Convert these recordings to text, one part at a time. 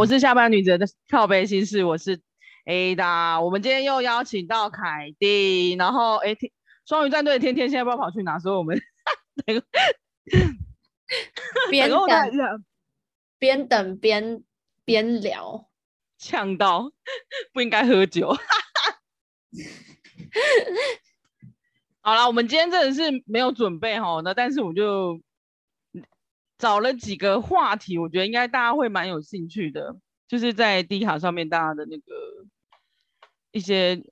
我是下班女子的靠背心事，我是 Ada。我们今天又邀请到凯蒂，然后哎，双鱼战队的天天现在不知道跑去哪，所以我们边等边等边边聊，呛到不应该喝酒。好了，我们今天真的是没有准备哈，那但是我就。找了几个话题，我觉得应该大家会蛮有兴趣的，就是在 D 卡上面大家的那个一些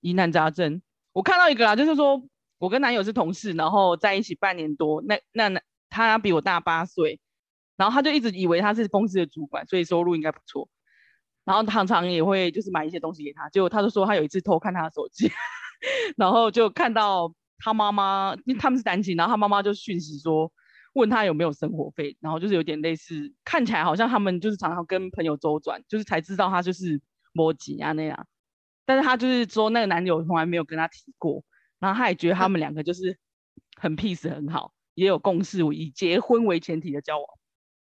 疑难杂症。我看到一个啦，就是说我跟男友是同事，然后在一起半年多，那那那他比我大八岁，然后他就一直以为他是公司的主管，所以收入应该不错，然后常常也会就是买一些东西给他，结果他就说他有一次偷看他的手机，然后就看到他妈妈，因为他们是单亲，然后他妈妈就讯息说。问他有没有生活费，然后就是有点类似，看起来好像他们就是常常跟朋友周转，就是才知道他就是摩羯啊那样。但是他就是说那个男友从来没有跟他提过，然后他也觉得他们两个就是很 peace 很好，也有共识以结婚为前提的交往。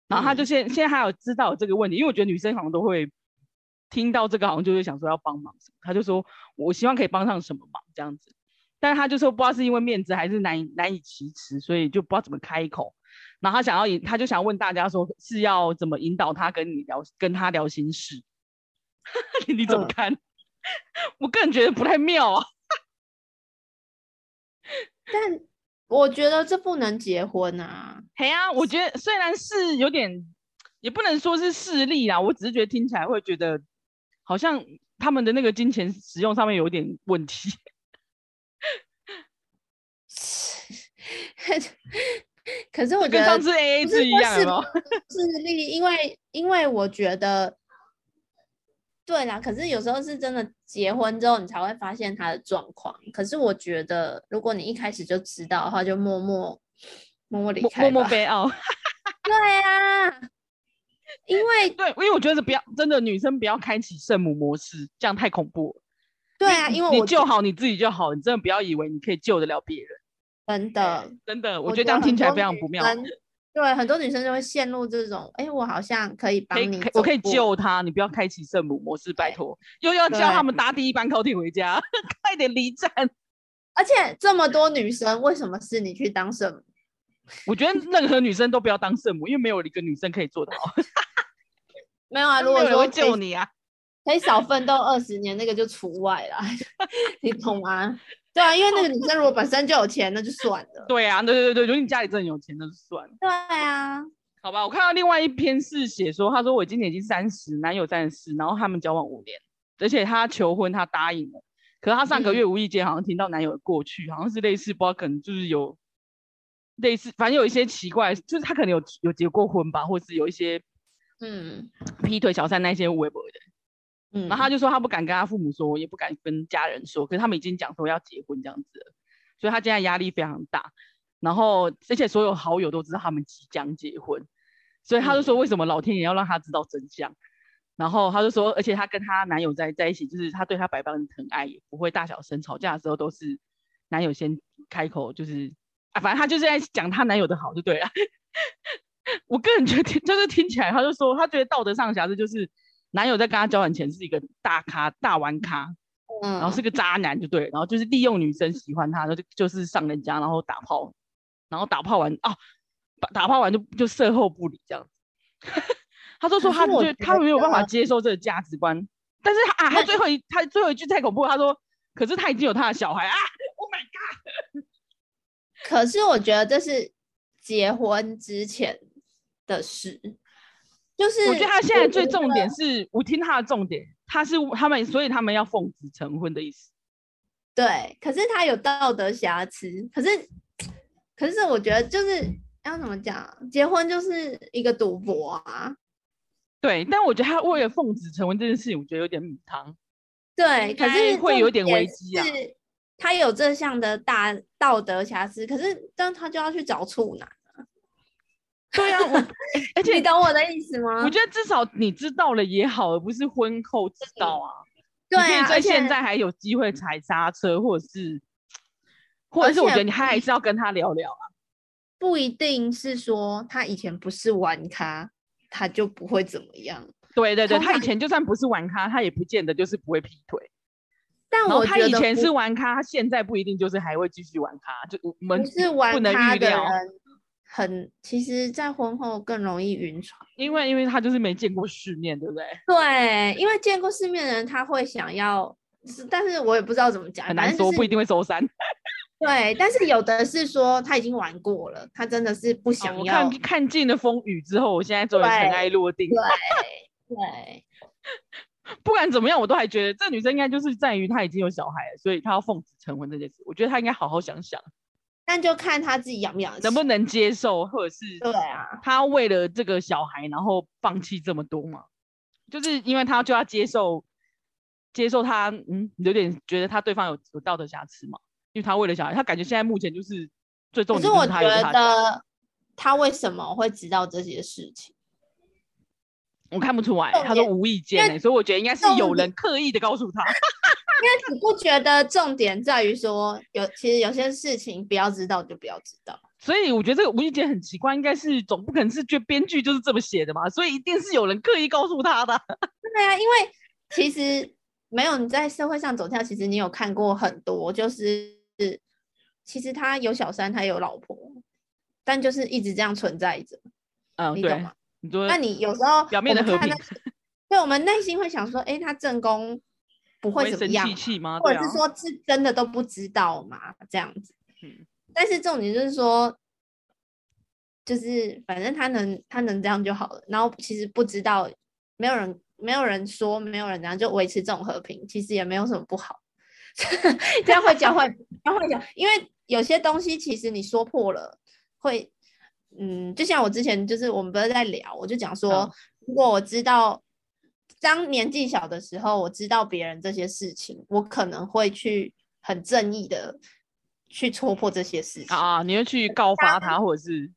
然后他就现、嗯、现在还有知道这个问题，因为我觉得女生好像都会听到这个，好像就会想说要帮忙什么。他就说我希望可以帮上什么忙这样子。但是他就说不知道是因为面子还是难以难以启齿，所以就不知道怎么开口。然后他想要引，他就想要问大家说是要怎么引导他跟你聊，跟他聊心事。你怎么看？嗯、我个人觉得不太妙啊。但我觉得这不能结婚啊。嘿啊，我觉得虽然是有点，也不能说是势利啊，我只是觉得听起来会觉得好像他们的那个金钱使用上面有点问题。可是我觉得跟上次 A A 制一样哦，势利，因为因为我觉得，对啦。可是有时候是真的结婚之后，你才会发现他的状况。可是我觉得，如果你一开始就知道的话，就默默默默离开，默默悲哀。对啊，因为对，因为我觉得不要真的女生不要开启圣母模式，这样太恐怖了。对啊，因为我你救好你自己就好，你真的不要以为你可以救得了别人。真的，真的，我觉得这样听起来非常不妙。对，很多女生就会陷入这种，哎，我好像可以帮你，我可以救他，你不要开启圣母模式，拜托。又要教他们搭第一班高铁回家，快点离站。而且这么多女生，为什么是你去当圣母？我觉得任何女生都不要当圣母，因为没有一个女生可以做得好。没有啊，如果说会救你啊，可以少奋斗二十年，那个就除外了，你懂吗？对啊，因为那个女生如果 本身就有钱，那就算了。对啊，对对对对，如果你家里真的有钱，那就算了。对啊，好吧，我看到另外一篇是写说，他说我今年已经三十，男友三十四，然后他们交往五年，而且他求婚，他答应了。可是他上个月无意间好像听到男友的过去，嗯、好像是类似，不知道可能就是有类似，反正有一些奇怪，就是他可能有有结过婚吧，或是有一些嗯劈腿小三那些微博的。嗯，然后他就说他不敢跟他父母说，也不敢跟家人说，可是他们已经讲说要结婚这样子了，所以他现在压力非常大。然后而且所有好友都知道他们即将结婚，所以他就说为什么老天爷要让他知道真相？嗯、然后他就说，而且他跟他男友在在一起，就是他对他百般疼爱，也不会大小声，吵架的时候都是男友先开口，就是啊，反正他就是在讲他男友的好就对了。我个人觉得听就是听起来，他就说他觉得道德上瑕疵就是。男友在跟她交往前是一个大咖、大玩咖，嗯，然后是个渣男，就对，然后就是利用女生喜欢他，就就是上人家，然后打炮，然后打炮完啊，打打炮完就就事后不理这样子。他就说他就他没有办法接受这个价值观，但是他啊，他最后一他最后一句太恐怖，他说，可是他已经有他的小孩啊，Oh my god！可是我觉得这是结婚之前的事，就是我觉得他现在最重点是我听他的重点，他是他们，所以他们要奉子成婚的意思。对，可是他有道德瑕疵，可是可是我觉得就是要怎么讲，结婚就是一个赌博啊。对，但我觉得他为了奉子成婚这件事情，我觉得有点米汤。对，可是会有点危机啊。他有这项的大道德瑕疵，可是但他就要去找处男啊。对啊，我 而且你懂我的意思吗？我觉得至少你知道了也好，而不是婚后知道啊。对可以在现在还有机会踩刹车，或者是，或者是我觉得你还还是要跟他聊聊啊。不一定是说他以前不是玩咖，他就不会怎么样。对对对，他以前就算不是玩咖，他也不见得就是不会劈腿。但我他以前是玩咖，他现在不一定就是还会继续玩咖，就我们不是玩咖的人很，其实，在婚后更容易晕船，因为因为他就是没见过世面，对不对？对，因为见过世面的人他会想要，但是我也不知道怎么讲，很难说，就是、不一定会收山。对，但是有的是说他已经玩过了，他真的是不想要。哦、看看尽了风雨之后，我现在终于尘埃落定。对。对对不管怎么样，我都还觉得这女生应该就是在于她已经有小孩了，所以她要奉子成婚这件事，我觉得她应该好好想想。但就看他自己养不养，能不能接受，或者是对啊，他为了这个小孩，然后放弃这么多嘛？就是因为他就要接受，接受他，嗯，有点觉得他对方有有道德瑕疵嘛？因为他为了小孩，他感觉现在目前就是最重点。可是我觉得他为什么会知道这些事情？我看不出来，他说无意间、欸，所以我觉得应该是有人刻意的告诉他。因为你不觉得重点在于说，有其实有些事情不要知道就不要知道。所以我觉得这个无意间很奇怪，应该是总不可能是觉得编剧就是这么写的嘛，所以一定是有人刻意告诉他的。对啊，因为其实没有你在社会上走跳，其实你有看过很多，就是其实他有小三，他有老婆，但就是一直这样存在着。嗯，你懂吗？那你有时候表面的和平，对，我们内心会想说，哎、欸，他正宫不会怎么样，气气吗？或者是说是真的都不知道嘛？这样子。嗯。但是重点就是说，就是反正他能他能这样就好了。然后其实不知道，没有人没有人说，没有人这样就维持这种和平，其实也没有什么不好。这样会教会，这样会讲，因为有些东西其实你说破了会。嗯，就像我之前就是我们不是在聊，我就讲说，嗯、如果我知道当年纪小的时候，我知道别人这些事情，我可能会去很正义的去戳破这些事情啊，你会去告发他，或者是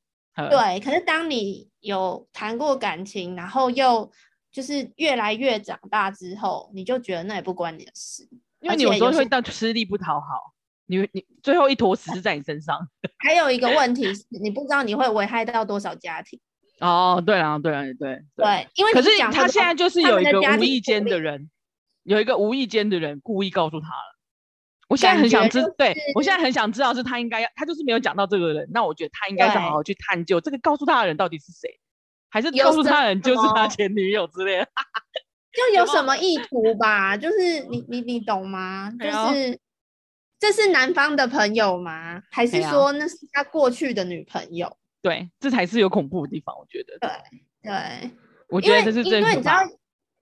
对。可是当你有谈过感情，然后又就是越来越长大之后，你就觉得那也不关你的事，因为你有时候会到吃力不讨好。你你最后一坨屎在你身上，还有一个问题是，你不知道你会危害到多少家庭。哦，对啊，对啊，对对，对，因为可是他现在就是有一个无意间的人，有一个无意间的人故意告诉他了。我现在很想知，对我现在很想知道是他应该要，他就是没有讲到这个人，那我觉得他应该是好好去探究这个告诉他的人到底是谁，还是告诉他的人就是他前女友之类的，就有什么意图吧？就是你你你懂吗？就是。这是男方的朋友吗？还是说那是他过去的女朋友？对，这才是有恐怖的地方，我觉得。对对，我觉得这是最因为你知道，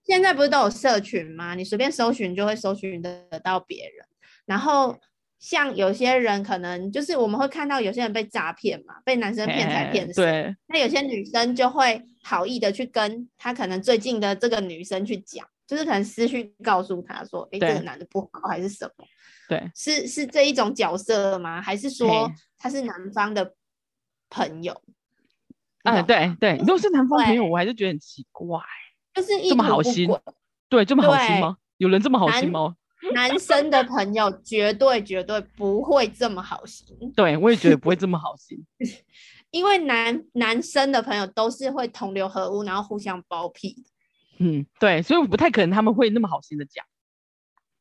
现在不是都有社群吗？你随便搜寻就会搜寻得到别人。然后像有些人可能就是我们会看到有些人被诈骗嘛，被男生骗财骗色。对。那有些女生就会好意的去跟他可能最近的这个女生去讲，就是可能私讯告诉他说：“哎，这个男的不好，还是什么？”对，是是这一种角色吗？还是说他是男方的朋友？嗯、啊，对对，如果是男方朋友，我还是觉得很奇怪，就是这么好心，对，这么好心吗？有人这么好心吗？男，男生的朋友绝对绝对不会这么好心，对，我也觉得不会这么好心，因为男男生的朋友都是会同流合污，然后互相包庇。嗯，对，所以我不太可能他们会那么好心的讲，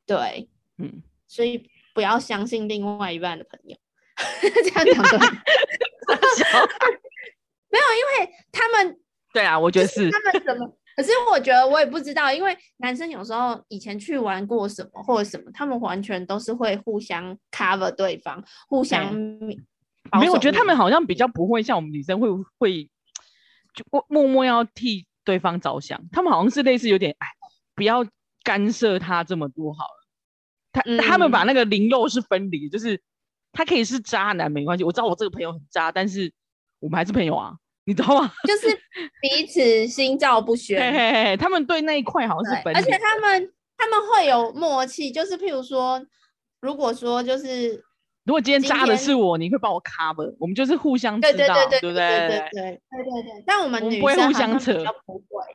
对，嗯。所以不要相信另外一半的朋友，这样讲对。没有，因为他们对啊，我觉得是他们怎么？可是我觉得我也不知道，因为男生有时候以前去玩过什么或者什么，他们完全都是会互相 cover 对方，互相没有，我觉得他们好像比较不会像我们女生会会就默默要替对方着想，他们好像是类似有点哎，不要干涉他这么多好了。他、嗯、他们把那个灵肉是分离，就是他可以是渣男没关系，我知道我这个朋友很渣，但是我们还是朋友啊，你知道吗？就是彼此心照不宣。嘿嘿嘿，他们对那一块好像是分离，而且他们他们会有默契，就是譬如说，如果说就是。如果今天扎的是我，你会帮我 cover，我们就是互相知道，对对对对对不对？对对对对对对。但我们女生不会互相扯，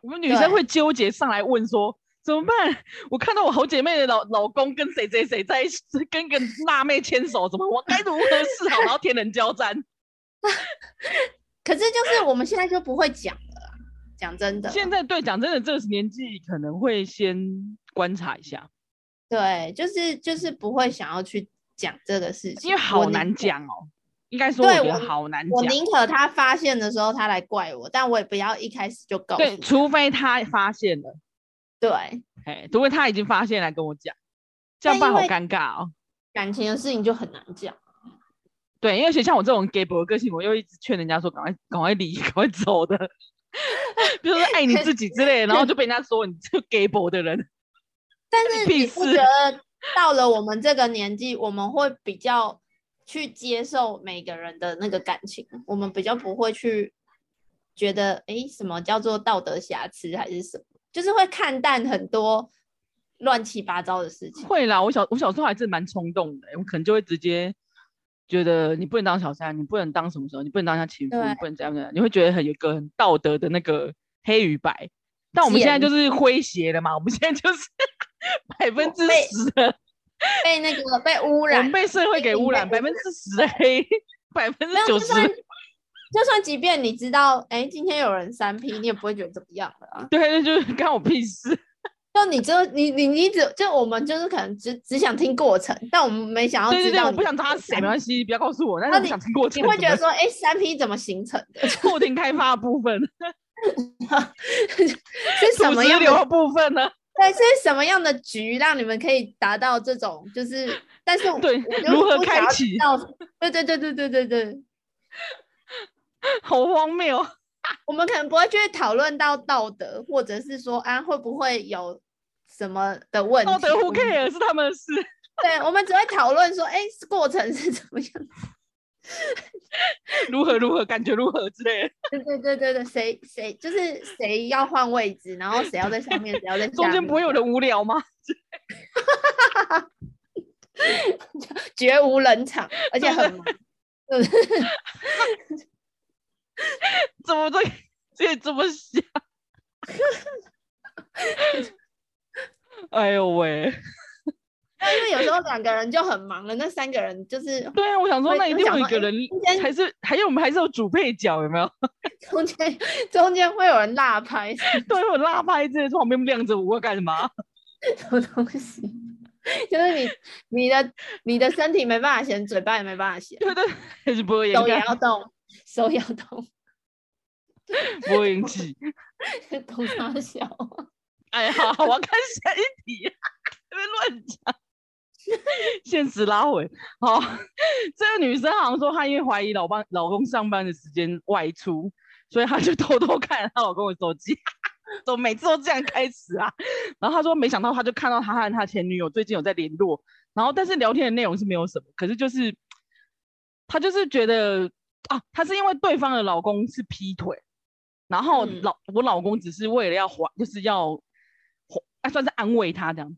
我们女生会纠结上来问说怎么办？我看到我好姐妹的老老公跟谁谁谁在一起，跟个辣妹牵手，怎么我该如何是好？然后天人交战。可是就是我们现在就不会讲了，讲真的。现在对讲真的，这个年纪可能会先观察一下。对，就是就是不会想要去。讲这个事情，因为好难讲哦。应该说，我觉得好难讲。我宁可他发现的时候他来怪我，但我也不要一开始就告诉。对，除非他发现了。对，哎，除非他已经发现来跟我讲，这样办好尴尬哦。感情的事情就很难讲。对，因为像我这种 gay boy 的个性，我又一直劝人家说赶快赶快离，赶快走的。比如说爱你自己之类的，然后就被人家说你这 gay boy 的人。但是你不觉得？到了我们这个年纪，我们会比较去接受每个人的那个感情，我们比较不会去觉得，哎，什么叫做道德瑕疵还是什么，就是会看淡很多乱七八糟的事情。会啦，我小我小时候还是蛮冲动的，我可能就会直接觉得你不能当小三，你不能当什么时候，你不能当下情妇，你不能这样这样，你会觉得很有个很道德的那个黑与白。但我们现在就是诙谐了嘛，我们现在就是。百分之十的被那个被污染，我们被社会给污染，百分之十的黑，百分之九十。就算即便你知道，哎、欸，今天有人三 P，你也不会觉得怎么样的啊。对，就是干我屁事。就你就你你你只就我们就是可能只只想听过程，但我们没想要知道。对对对，我不想知道谁，没关系，不要告诉我。但是你想听过程，你会觉得说，哎、欸，三 P 怎么形成的？固定开发的部分 是什么样的部分呢？对，是什么样的局让你们可以达到这种？就是，但是对，如何开启？对对对对对对对，好荒谬！我们可能不会去讨论到道德，或者是说啊，会不会有什么的问题？道德 who cares 是他们的事。对，我们只会讨论说，哎，过程是怎么样？如何如何感觉如何之类的，对对对对对，谁谁就是谁要换位置，然后谁要在上面，谁要在中间，不会有人无聊吗？绝无冷场，而且很忙，怎么这这这么想？哎呦喂！因为有时候两个人就很忙了，那三个人就是 对啊，我想说那一定有一个人还是还有我们还是有主配角有没有？中间中间会有人落拍，对，有落拍这些旁边亮着我干什么？什么东西？就是你你的你的身体没办法写，嘴巴也没办法写，对对，还是播音，手也要动，手也要动，播音器，动啥笑？哎呀，我要看下一题，别乱讲。现实拉回，好，这个女生好像说她因为怀疑老爸老公上班的时间外出，所以她就偷偷看她老公的手机，怎么每次都这样开始啊？然后她说没想到，她就看到他和他前女友最近有在联络，然后但是聊天的内容是没有什么，可是就是她就是觉得啊，她是因为对方的老公是劈腿，然后老、嗯、我老公只是为了要还，就是要还算是安慰她这样子。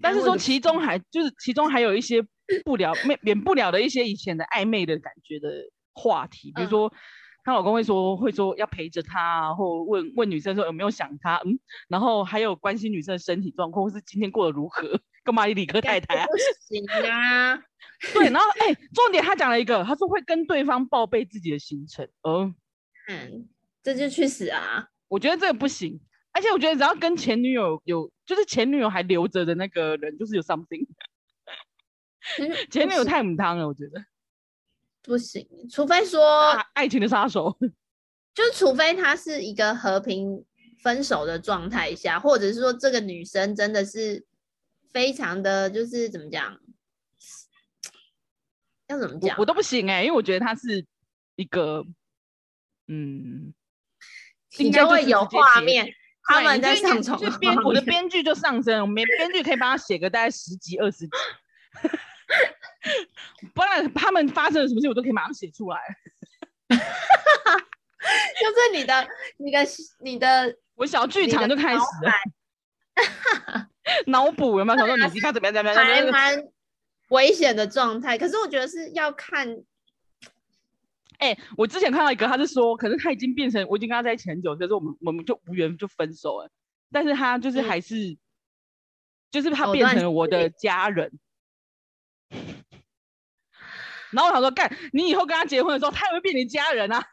但是说其中还就是其中还有一些不了免免不了的一些以前的暧昧的感觉的话题，比如说她老公会说会说要陪着她，或问问女生说有没有想她，嗯，然后还有关心女生的身体状况，或是今天过得如何，干嘛理科太太啊？行啊，对，然后哎、欸，重点他讲了一个，他说会跟对方报备自己的行程，哦嗯，这就去死啊！我觉得这个不行。而且我觉得，只要跟前女友有，就是前女友还留着的那个人，就是有 something。前女友太母汤了，我觉得不行，除非说爱情的杀手，就是除非他是一个和平分手的状态下，或者是说这个女生真的是非常的就是怎么讲，要怎么讲？我都不行哎、欸，因为我觉得他是一个，嗯，应该会有画面，他们在上床，就编我的编剧就上升，我们编剧可以帮他写个大概十集二十集，不然他们发生了什么事，我都可以马上写出来。就是你的、你的、你的，我小剧场就开始了，脑补有没有？想说你看怎么样？怎么样？还蛮危险的状态。可是我觉得是要看，哎、欸，我之前看到一个，他是说，可是他已经变成，我已经跟他在一起很久，可是我们我们就无缘就分手了。但是他就是还是，嗯、就是他变成了我的家人。然后我想说，干，你以后跟他结婚的时候，他也会变成家人啊。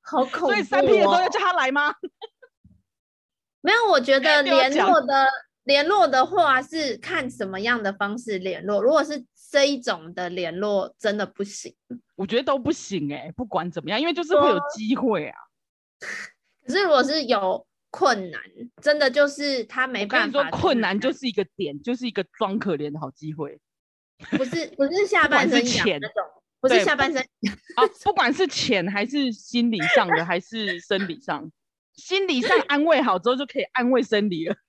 好恐怖、哦！所以三 P 的时候要叫他来吗？没有，我觉得 联络的联络的话是看什么样的方式联络。如果是这一种的联络，真的不行。我觉得都不行哎、欸，不管怎么样，因为就是会有机会啊。可是如果是有困难，真的就是他没办法。说困难就是一个点，就是一个装可怜的好机会。不是不是下半身钱那种。不是下半身啊，不管是钱还是心理上的，还是生理上，心理上安慰好之后就可以安慰生理了。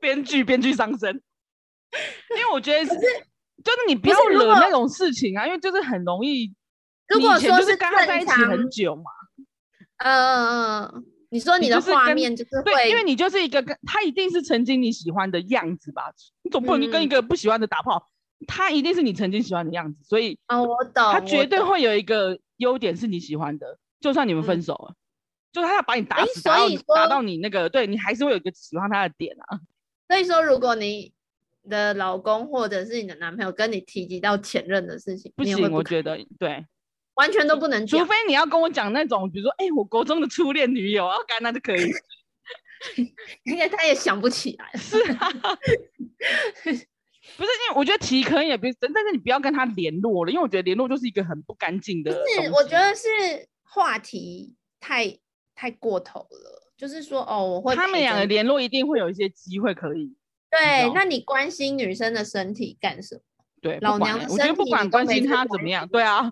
编剧编剧伤身，因为我觉得是，就是你不要惹那种事情啊，因为就是很容易。如果说是跟他在一起很久嘛，嗯，你说你的画面就是会，对，因为你就是一个跟他一定是曾经你喜欢的样子吧，你总不能跟一个不喜欢的打炮。他一定是你曾经喜欢的样子，所以啊，我懂，他绝对会有一个优点是你喜欢的，就算你们分手了，嗯、就是他要把你打死，打到打到你那个，对你还是会有一个喜欢他的点啊。所以说，如果你的老公或者是你的男朋友跟你提及到前任的事情，不行，不我觉得对，完全都不能讲，除非你要跟我讲那种，比如说，哎、欸，我国中的初恋女友啊，干那就可以，因为他也想不起来，是啊。不是，因为我觉得提可以也不是，但是你不要跟他联络了，因为我觉得联络就是一个很不干净的。是，我觉得是话题太太过头了，就是说哦，我会。他们两个联络一定会有一些机会可以。对，那你关心女生的身体干什么？对，老娘的身体，我觉得不管关心她怎么样，对啊。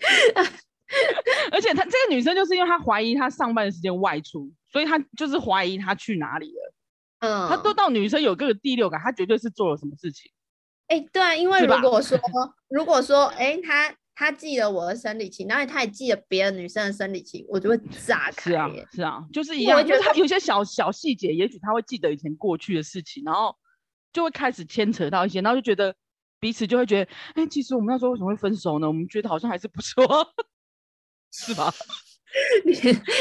而且她这个女生就是因为她怀疑她上班的时间外出，所以她就是怀疑她去哪里了。嗯，她都到女生有个第六感，她绝对是做了什么事情。哎、欸，对啊，因为如果说如果说，哎、欸，他他记了我的生理期，然后他也记了别的女生的生理期，我就会炸开。是啊，是啊，就是一样，就是他有些小小细节，也许他会记得以前过去的事情，然后就会开始牵扯到一些，然后就觉得彼此就会觉得，哎、欸，其实我们那时候为什么会分手呢？我们觉得好像还是不错，是吧？你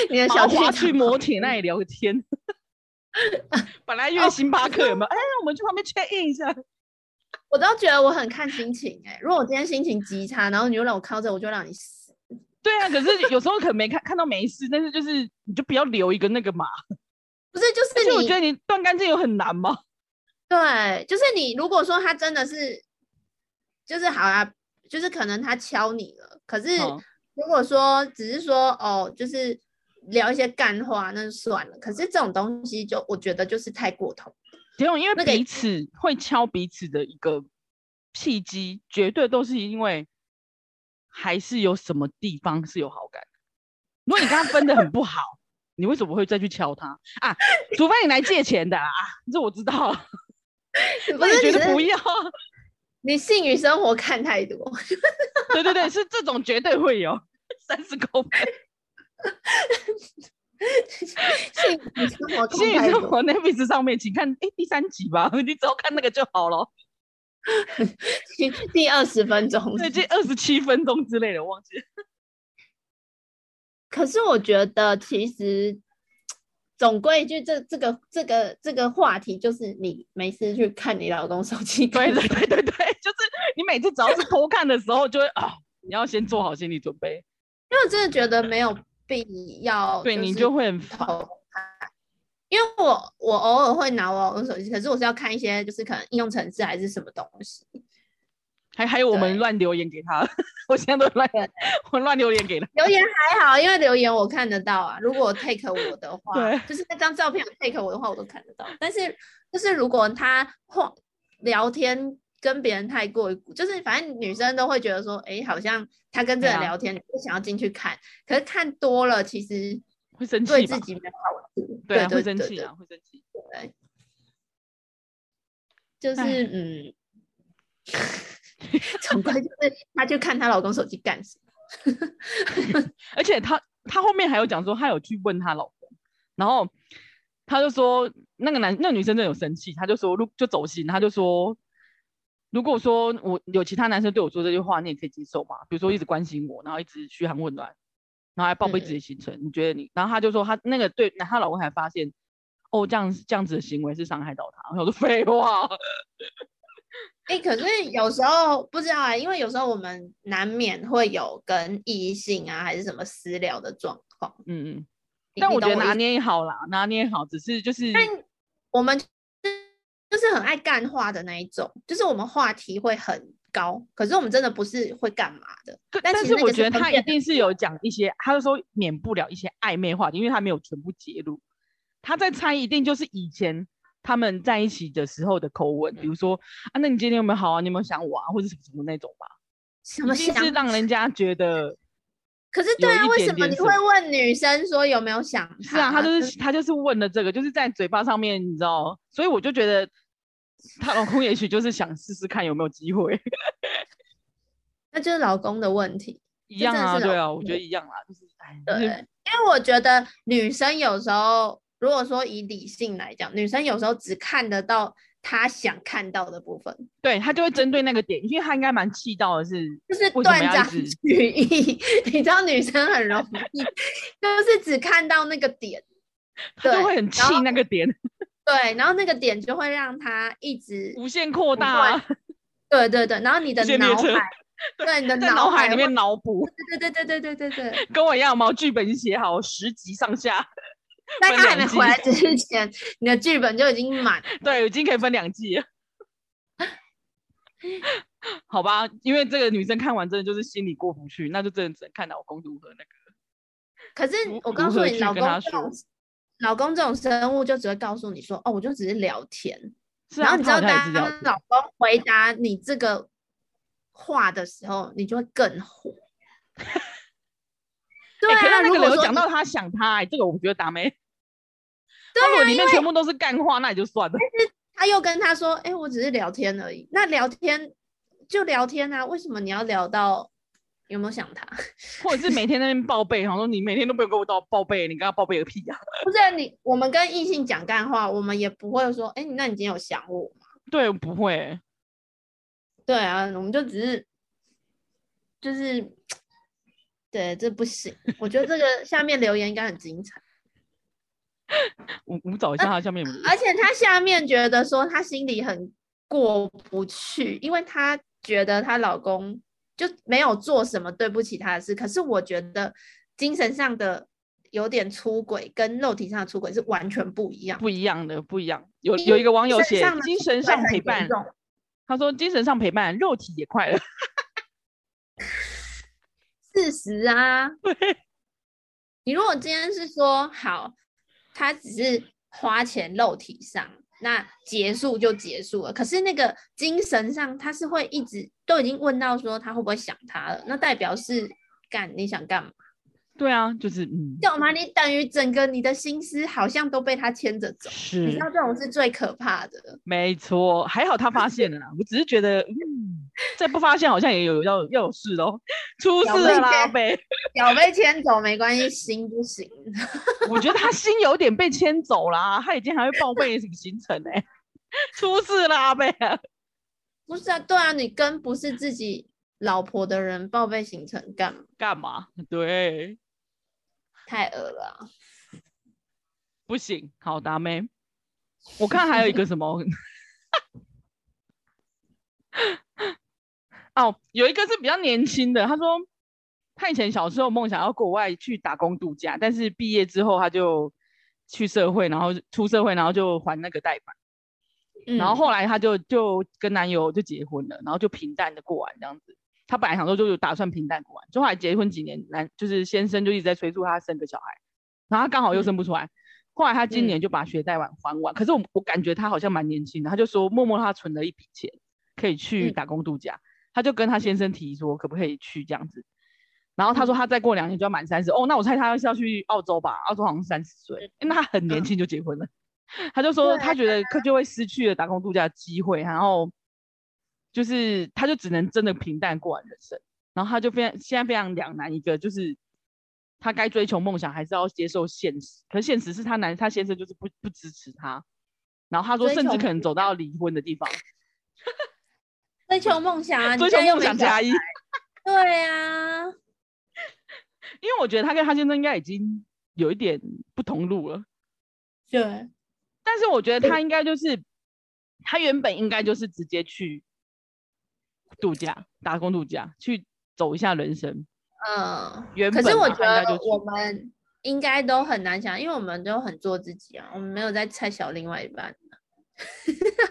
你的小花去摩铁那里聊个天。本来约星巴克有没有？哎、哦欸，我们去旁边 check in 一下。我都觉得我很看心情哎、欸。如果我今天心情极差，然后你又让我靠着，我就让你死。对啊，可是有时候可能没看看到没事，但是就是你就不要留一个那个嘛。不是，就是你。我觉得你断干净有很难吗？对，就是你。如果说他真的是，就是好啊，就是可能他敲你了。可是如果说只是说哦，就是。聊一些干话那就算了，可是这种东西就我觉得就是太过头。因为因为彼此会敲彼此的一个契机，绝对都是因为还是有什么地方是有好感。如果你跟他分的很不好，你为什么会再去敲他啊？除非你来借钱的啊，这我知道。不是觉得不要，你性与生活看太多。对对对，是这种绝对会有三十公分。性与生活，幸福生活 Netflix 上面，请看哎、欸、第三集吧，你只要看那个就好了。第二十分钟，对，第二十七分钟之类的，我忘记了。可是我觉得，其实总归就这这个这个这个话题，就是你没事去看你老公手机。对对对对对，就是你每次只要是偷看的时候，就会啊，你要先做好心理准备，因为我真的觉得没有。必要对你就会很烦，因为我我偶尔会拿我老公手机，可是我是要看一些就是可能应用程式还是什么东西，还还有我们乱留言给他，我现在都乱 我乱留言给他，留言还好，因为留言我看得到啊。如果 take 我的话，对，就是那张照片 take 我的话，我都看得到。但是就是如果他画聊天跟别人太过于，就是反正女生都会觉得说，哎，好像他跟这个人聊天，你不想要进去看，可是看多了其实会生气，对自己没有好处，对啊，会生气啊，会生气，对，就是嗯，总归就是她去看她老公手机干什么，而且她她后面还有讲说，她有去问她老公，然后。她就说那个男那个女生真的有生气，她就说如就走心，她就说如果说我有其他男生对我说这句话，你也可以接受吗？比如说一直关心我，然后一直嘘寒问暖，然后还报备自己的行程，嗯、你觉得你？然后他就说他那个对，她老公还发现哦这样这样子的行为是伤害到他。我说废话。哎、欸，可是有时候不知道啊，因为有时候我们难免会有跟异性啊还是什么私聊的状况，嗯嗯。但我觉得拿捏好啦，拿捏好，只是就是，但我们就是很爱干话的那一种，就是我们话题会很高，可是我们真的不是会干嘛的。但，但是我觉得他一定是有讲一些，他就说免不了一些暧昧话题，因为他没有全部揭露，他在猜，一定就是以前他们在一起的时候的口吻，嗯、比如说啊，那你今天有没有好啊？你有没有想我啊？或者什么什么那种吧？什么想？是让人家觉得。可是对啊，为什么你会问女生说有没有想他？是啊，他就是他就是问了这个，就是在嘴巴上面，你知道，所以我就觉得她老公也许就是想试试看有没有机会。那就是老公的问题，一样啊，对啊，我觉得一样啊，就是对，因为我觉得女生有时候，如果说以理性来讲，女生有时候只看得到。他想看到的部分，对，他就会针对那个点，因为他应该蛮气到的是，就是断章取义。你知道女生很容易，就是只看到那个点，他就会很气那个点。对，然后那个点就会让他一直无限扩大。对对对，然后你的脑海，对你的脑海里面脑补。对对对对对对对对，跟我一样毛？剧本写好十集上下。在他还没回来之前，你的剧本就已经满，对，已经可以分两季了。好吧，因为这个女生看完真的就是心里过不去，那就真的只能看老公如何那个。可是我告诉你，老公这种老公这种生物就只会告诉你说：“哦，我就只是聊天。是啊”然后你知道，当老公回答你这个话的时候，你就会更火。对啊，欸、如果有讲到他想他、欸，哎，这个我觉得达咩。对啊，如果里面全部都是干话，那也就算了。但是他又跟他说：“哎、欸，我只是聊天而已。”那聊天就聊天啊，为什么你要聊到有没有想他？或者是每天在那边报备，然后说你每天都没有跟我到报备，你跟他报备个屁啊！不是你，我们跟异性讲干话，我们也不会说：“哎、欸，那你今天有想我吗？”对，不会。对啊，我们就只是就是。对，这不行。我觉得这个下面留言应该很精彩。我我们找一下他下面。而且他下面觉得说他心里很过不去，因为他觉得她老公就没有做什么对不起他的事。可是我觉得精神上的有点出轨，跟肉体上的出轨是完全不一样，不一样的，不一样。有有一个网友写精神上陪伴，他说精神上陪伴，肉体也快乐。事实啊，你如果今天是说好，他只是花钱肉体上，那结束就结束了。可是那个精神上，他是会一直都已经问到说他会不会想他了，那代表是干你想干嘛？对啊，就是嗯，懂吗？你等于整个你的心思好像都被他牵着走，是，你知道这种是最可怕的。没错，还好他发现了啦。我只是觉得，嗯，再不发现好像也有要要有事喽，出事了啦，被脚被牵走没关系，心不行。我觉得他心有点被牵走啦，他已经还会报备什么行程呢、欸？出事了，阿贝。不是啊，对啊，你跟不是自己老婆的人报备行程干嘛？干嘛？对。太恶了、啊，不行，好达妹？我看还有一个什么，哦，有一个是比较年轻的，他说他以前小时候梦想要国外去打工度假，但是毕业之后他就去社会，然后出社会，然后就还那个贷款、嗯，然后后来他就就跟男友就结婚了，然后就平淡的过完这样子。他本来想说就打算平淡过完，就后来结婚几年，男就是先生就一直在催促他生个小孩，然后他刚好又生不出来，后来他今年就把学贷完还完，嗯、可是我我感觉他好像蛮年轻的，他就说默默他存了一笔钱，可以去打工度假，嗯、他就跟他先生提说可不可以去这样子，然后他说他再过两年就要满三十，哦，那我猜他是要去澳洲吧，澳洲好像三十岁，因为他很年轻就结婚了，嗯、他就说他觉得他就会失去了打工度假的机会，然后就是他就只能真的平淡过完人生，然后他就非常现在非常两难，一个就是。他该追求梦想，还是要接受现实？可现实是他男，他先生就是不不支持他。然后他说，甚至可能走到离婚的地方。追求梦想啊！追求梦想加一。对啊，因为我觉得他跟他先生应该已经有一点不同路了。对。但是我觉得他应该就是，他原本应该就是直接去度假、打工度假，去走一下人生。嗯，可是我觉得我们应该都很难想，因为我们都很做自己啊，我们没有在猜小另外一半。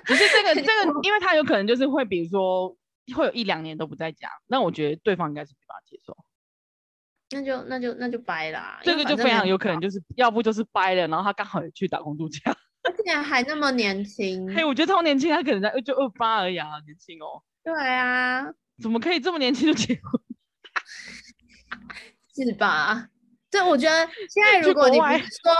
不是这个这个，因为他有可能就是会，比如说会有一两年都不在家，那我觉得对方应该是没办法接受。那就那就那就掰啦，这个就非常有可能就是要不就是掰了，然后他刚好也去打工度假，而且还那么年轻。嘿，我觉得超年轻，他可能在就二八而已啊，年轻哦。对啊，怎么可以这么年轻就结婚？是吧？对，我觉得现在如果你不是说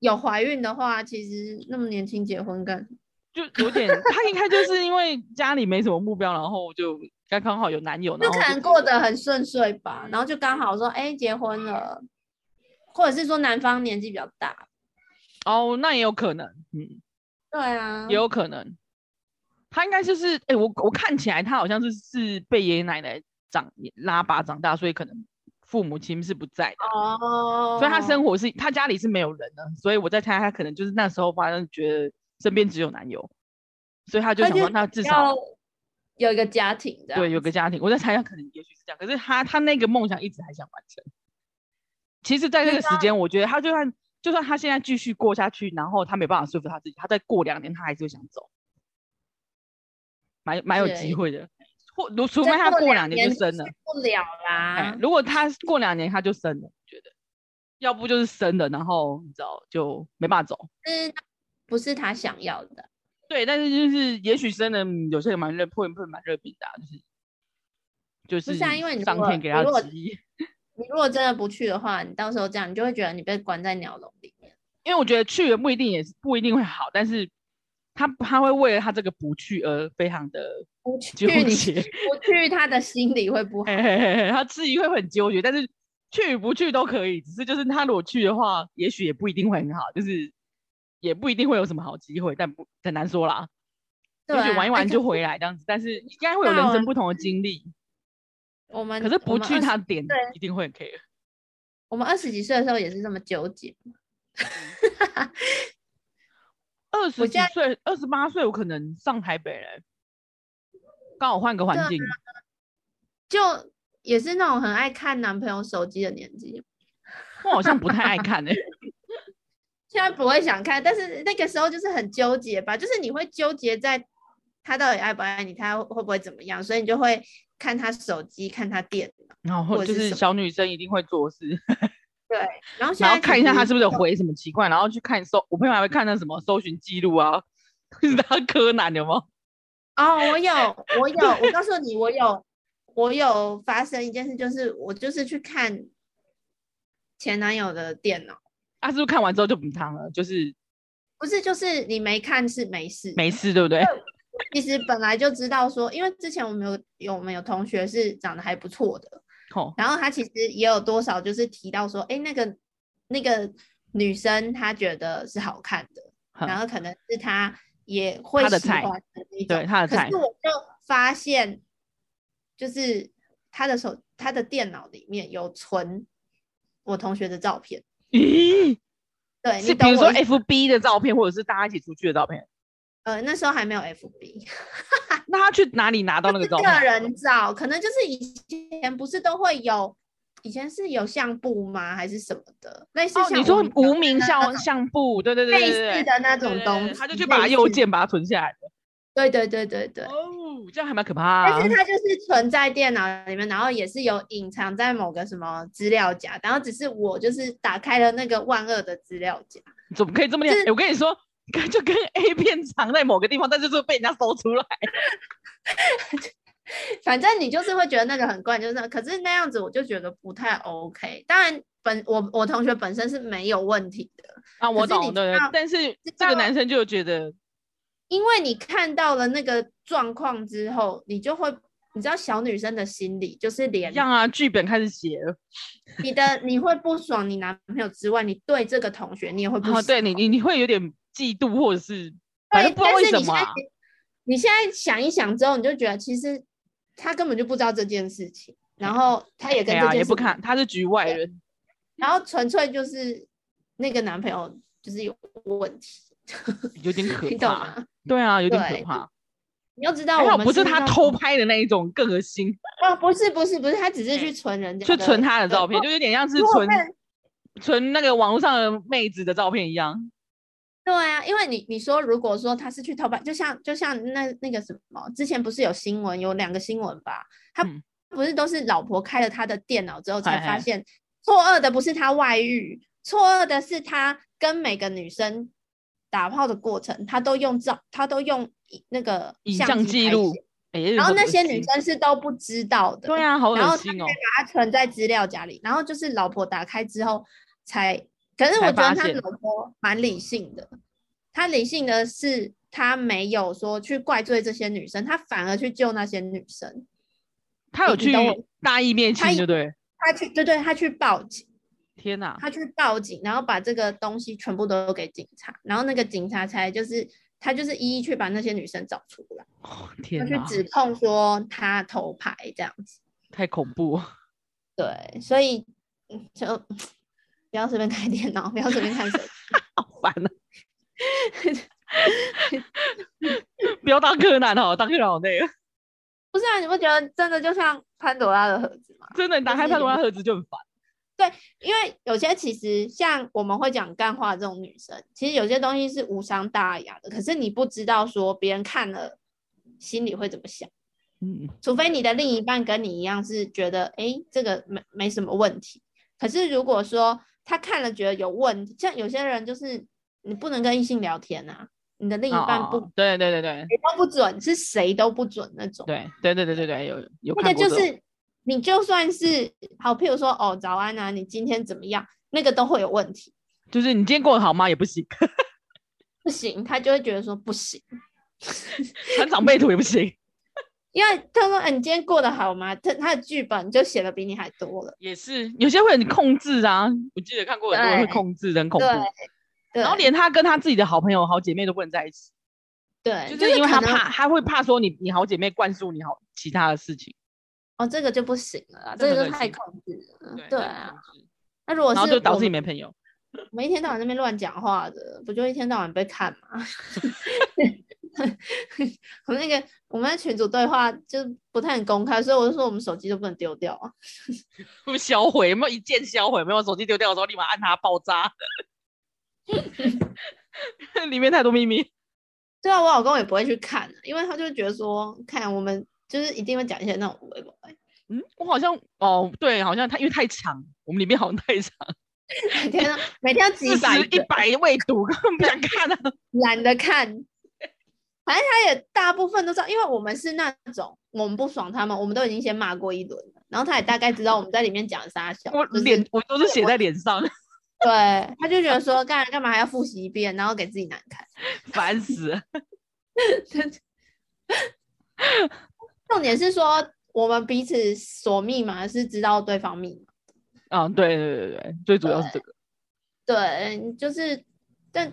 有怀孕的话，其实那么年轻结婚干，就有点。他应该就是因为家里没什么目标，然后就刚刚好有男友，就可能过得很顺遂吧。然后就刚好说，哎、欸，结婚了，或者是说男方年纪比较大。哦，那也有可能。嗯，对啊，也有可能。他应该就是，哎、欸，我我看起来他好像是是被爷爷奶奶长拉拔长大，所以可能。父母亲是不在的哦，所以他生活是他家里是没有人的，所以我在猜他可能就是那时候发现觉得身边只有男友，所以他就想说他至少有一个家庭的，对，有个家庭。我在猜他可能也许是这样，可是他他那个梦想一直还想完成。其实，在这个时间，我觉得他就算就算他现在继续过下去，然后他没办法说服他自己，他再过两年他还是会想走，蛮蛮有机会的。或如除非他过两年就生了，不了啦。如果他过两年他就生了，我觉得，要不就是生了，然后你知道就没办法走。嗯，不是他想要的。对，但是就是也许生了，有些人蛮热，会会蛮热病的，就是就是。像因为你上天给他旨意。你如果真的不去的话，你到时候这样，你就会觉得你被关在鸟笼里面。因为我觉得去了不一定也是不一定会好，但是。他他会为了他这个不去而非常的纠结，不去他的心里会不好，他自己会很纠结，但是去不去都可以，只是就是他如果去的话，也许也不一定会很好，就是也不一定会有什么好机会，但不很难说啦。也许玩一玩就回来这样子，但是应该会有人生不同的经历。我们可是不去他点一定会很 care。我们二十几岁的时候也是这么纠结。二十几岁，二十八岁，我可能上台北嘞，刚好换个环境，就也是那种很爱看男朋友手机的年纪。我好像不太爱看哎，现在不会想看，但是那个时候就是很纠结吧，就是你会纠结在他到底爱不爱你，他会不会怎么样，所以你就会看他手机，看他电脑，然后就是小女生一定会做事。对，然后然后看一下他是不是有回什么奇怪，然后去看搜，我朋友还会看那什么搜寻记录啊，是他柯南有吗？哦，我有，我有，我告诉你，我有，我有发生一件事，就是我就是去看前男友的电脑，啊，是不是看完之后就不烫了？就是不是，就是你没看是没事，没事，对不对？其实本来就知道说，因为之前我们有有我们有同学是长得还不错的。然后他其实也有多少就是提到说，哎，那个那个女生她觉得是好看的，嗯、然后可能是他也会喜欢的那种，对他的菜。可是我就发现，就是他的手，他的电脑里面有存我同学的照片。咦？对，是比如说 FB 的照片，或者是大家一起出去的照片。呃，那时候还没有 FB。那他去哪里拿到那个照片？个人照，可能就是以前不是都会有，以前是有相簿吗？还是什么的？类似你说无名相相簿，对对对对，类似的那种东西，他就去把它右键把它存下来的。对对对对对。哦，这样还蛮可怕、啊。但是它就是存在电脑里面，然后也是有隐藏在某个什么资料夹，然后只是我就是打开了那个万恶的资料夹，怎么可以这么厉害？欸、我跟你说，就跟 A 片藏在某个地方，但是就被人家搜出来。反正你就是会觉得那个很怪，就是那，可是那样子我就觉得不太 OK。当然本我我同学本身是没有问题的啊，我懂的。但是这个男生就觉得，因为你看到了那个状况之后，你就会。你知道小女生的心理就是连这样啊，剧本开始写了。你的你会不爽你男朋友之外，你对这个同学你也会不爽。哦、对你你你会有点嫉妒或者是，反正不知道为什么、啊。你现在想一想之后，你就觉得其实他根本就不知道这件事情，然后他也跟这件事、啊、也不看，他是局外人，然后纯粹就是那个男朋友就是有问题，有点 可怕。对啊，有点可怕。你要知道，我不是他偷拍的那一种更恶心。哦，不是不是不是，他只是去存人家，去存他的照片，就有点像是存存那个网络上的妹子的照片一样。对啊，因为你你说如果说他是去偷拍，就像就像那那个什么，之前不是有新闻，有两个新闻吧？他不是都是老婆开了他的电脑之后才发现，错愕的不是他外遇，错愕的是他跟每个女生打炮的过程，他都用照，他都用。那个影像记录，然后那些女生是都不知道的，对啊，好恶心哦。把它存在资料夹里，然后就是老婆打开之后才，可是我觉得他老婆蛮理性的，他理性的是他没有说去怪罪这些女生，他反而去救那些女生。他有去大义灭亲，对不对？他去，对对，他去报警。天哪，他去报警，然后把这个东西全部都给警察，然后那个警察才就是。他就是一一去把那些女生找出来，哦、天他去指控说他偷拍这样子，太恐怖。对，所以就不要随便开电脑，不要随便看手机，好烦啊！不要当柯南哦，当柯南好累啊。不是啊，你不觉得真的就像潘朵拉的盒子吗？真的，你打开潘朵拉盒子就很烦。对，因为有些其实像我们会讲干话这种女生，其实有些东西是无伤大雅的，可是你不知道说别人看了心里会怎么想。嗯，除非你的另一半跟你一样是觉得，哎，这个没没什么问题。可是如果说他看了觉得有问题，像有些人就是你不能跟异性聊天啊，你的另一半不，哦、对对对对，谁都不准，是谁都不准那种。对对对对对对，有有那个就是。你就算是好，譬如说哦，早安啊，你今天怎么样？那个都会有问题。就是你今天过得好吗？也不行，不行，他就会觉得说不行。传长辈图也不行，因为他说：“哎，你今天过得好吗？”他他的剧本就写的比你还多了。也是，有些会很控制啊。我记得看过很多人会控制，很恐怖。然后连他跟他自己的好朋友、好姐妹都不能在一起。对，就是因为他怕，他会怕说你，你好姐妹灌输你好其他的事情。哦，这个就不行了，这个就太控制了。对，对啊，那如果是然后就导致你没朋友，我们一天到晚那边乱讲话的，不就一天到晚被看吗？我们那个我们的群组对话就不太很公开，所以我就说我们手机都不能丢掉啊，不销毁，有没有一键销毁？没有手机丢掉的时候立马按它爆炸，里面太多秘密。对啊，我老公也不会去看，因为他就觉得说看我们。就是一定会讲一些那种微博。嗯，我好像哦，对，好像他因为太长，我们里面好像太长。每天都每天要几百一百未读，根本不想看啊，懒得看。反正他也大部分都知道，因为我们是那种我们不爽他们，我们都已经先骂过一轮了，然后他也大概知道我们在里面讲啥小。我脸我都是写在脸上。对，他就觉得说干干嘛还要复习一遍，然后给自己难看，烦死。重点是说，我们彼此锁密码是知道对方密码。啊，对对对对，最主要是这个。对，对就是，但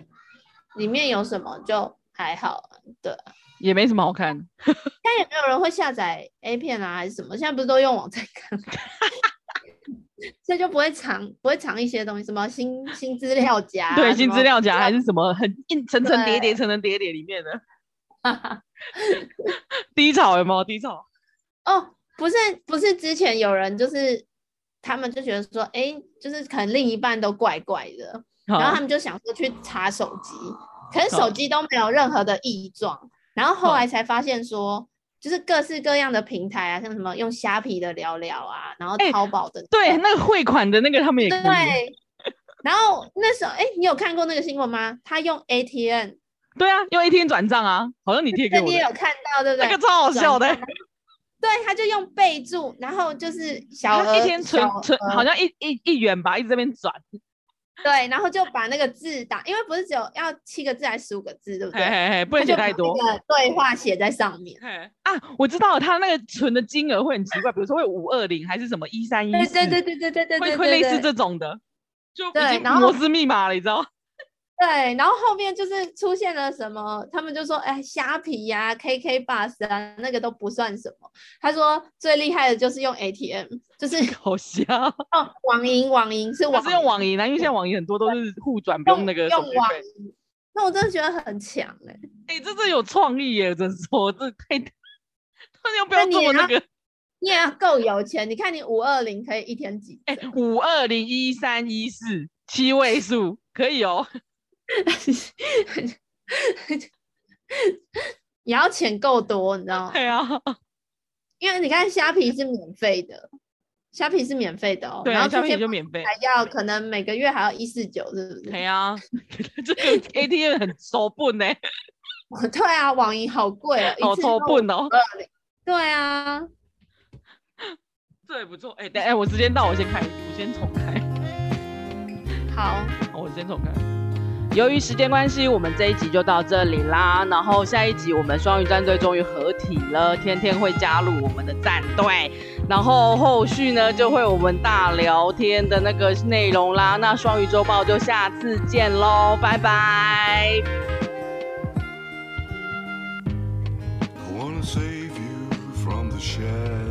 里面有什么就还好，对。也没什么好看。现在也没有人会下载 A 片啊，还是什么？现在不是都用网站看？这就不会藏，不会藏一些东西，什么新新资料夹？对，新资料夹还是什么很硬层层叠叠、层层叠叠里面的。哈哈，低潮有没有低潮？哦，不是，不是，之前有人就是他们就觉得说，哎、欸，就是可能另一半都怪怪的，然后他们就想说去查手机，可是手机都没有任何的异状，然后后来才发现说，就是各式各样的平台啊，像什么用虾皮的聊聊啊，然后淘宝的、对，那个汇款的那个他们也。对然后那时候，哎，你有看过那个新闻吗？他用 ATM，对啊，用 ATM 转账啊，好像你贴给我，你也有看到对不对？那个超好笑的。对，他就用备注，然后就是小额一天存存，好像一一一元吧，一直在这边转。对，然后就把那个字打，因为不是只有要七个字还是十五个字，对不对？嘿嘿嘿，不能写太多。那个对话写在上面。啊，我知道他那个存的金额会很奇怪，比如说会五二零还是什么一三一四，对对对对对对对，会会类似这种的，就已经摩斯密码了，你知道。对，然后后面就是出现了什么，他们就说，哎，虾皮呀、啊、KK Bus 啊，那个都不算什么。他说最厉害的就是用 ATM，就是 好笑哦。网银，网银是网，是用网银啊，因为现在网银很多都是互转，不用那个用网银。那我真的觉得很强哎、欸，哎、欸，这是有创意耶，真说这太，他要不要做那个？你也要够有钱，你看你五二零可以一天几？哎，五二零一三一四七位数可以哦。你要钱够多，你知道吗？对啊，因为你看虾皮是免费的，虾皮是免费的哦。对啊，虾皮就免费，还要可能每个月还要一四九，是不是？对啊，这个 ATM 很手笨呢。对啊，网银好贵啊，好手笨哦。对啊，这也不错。哎，等哎，我时间到，我先开，我先重开。好，我先重开。由于时间关系，我们这一集就到这里啦。然后下一集我们双鱼战队终于合体了，天天会加入我们的战队。然后后续呢，就会我们大聊天的那个内容啦。那双鱼周报就下次见喽，拜拜。I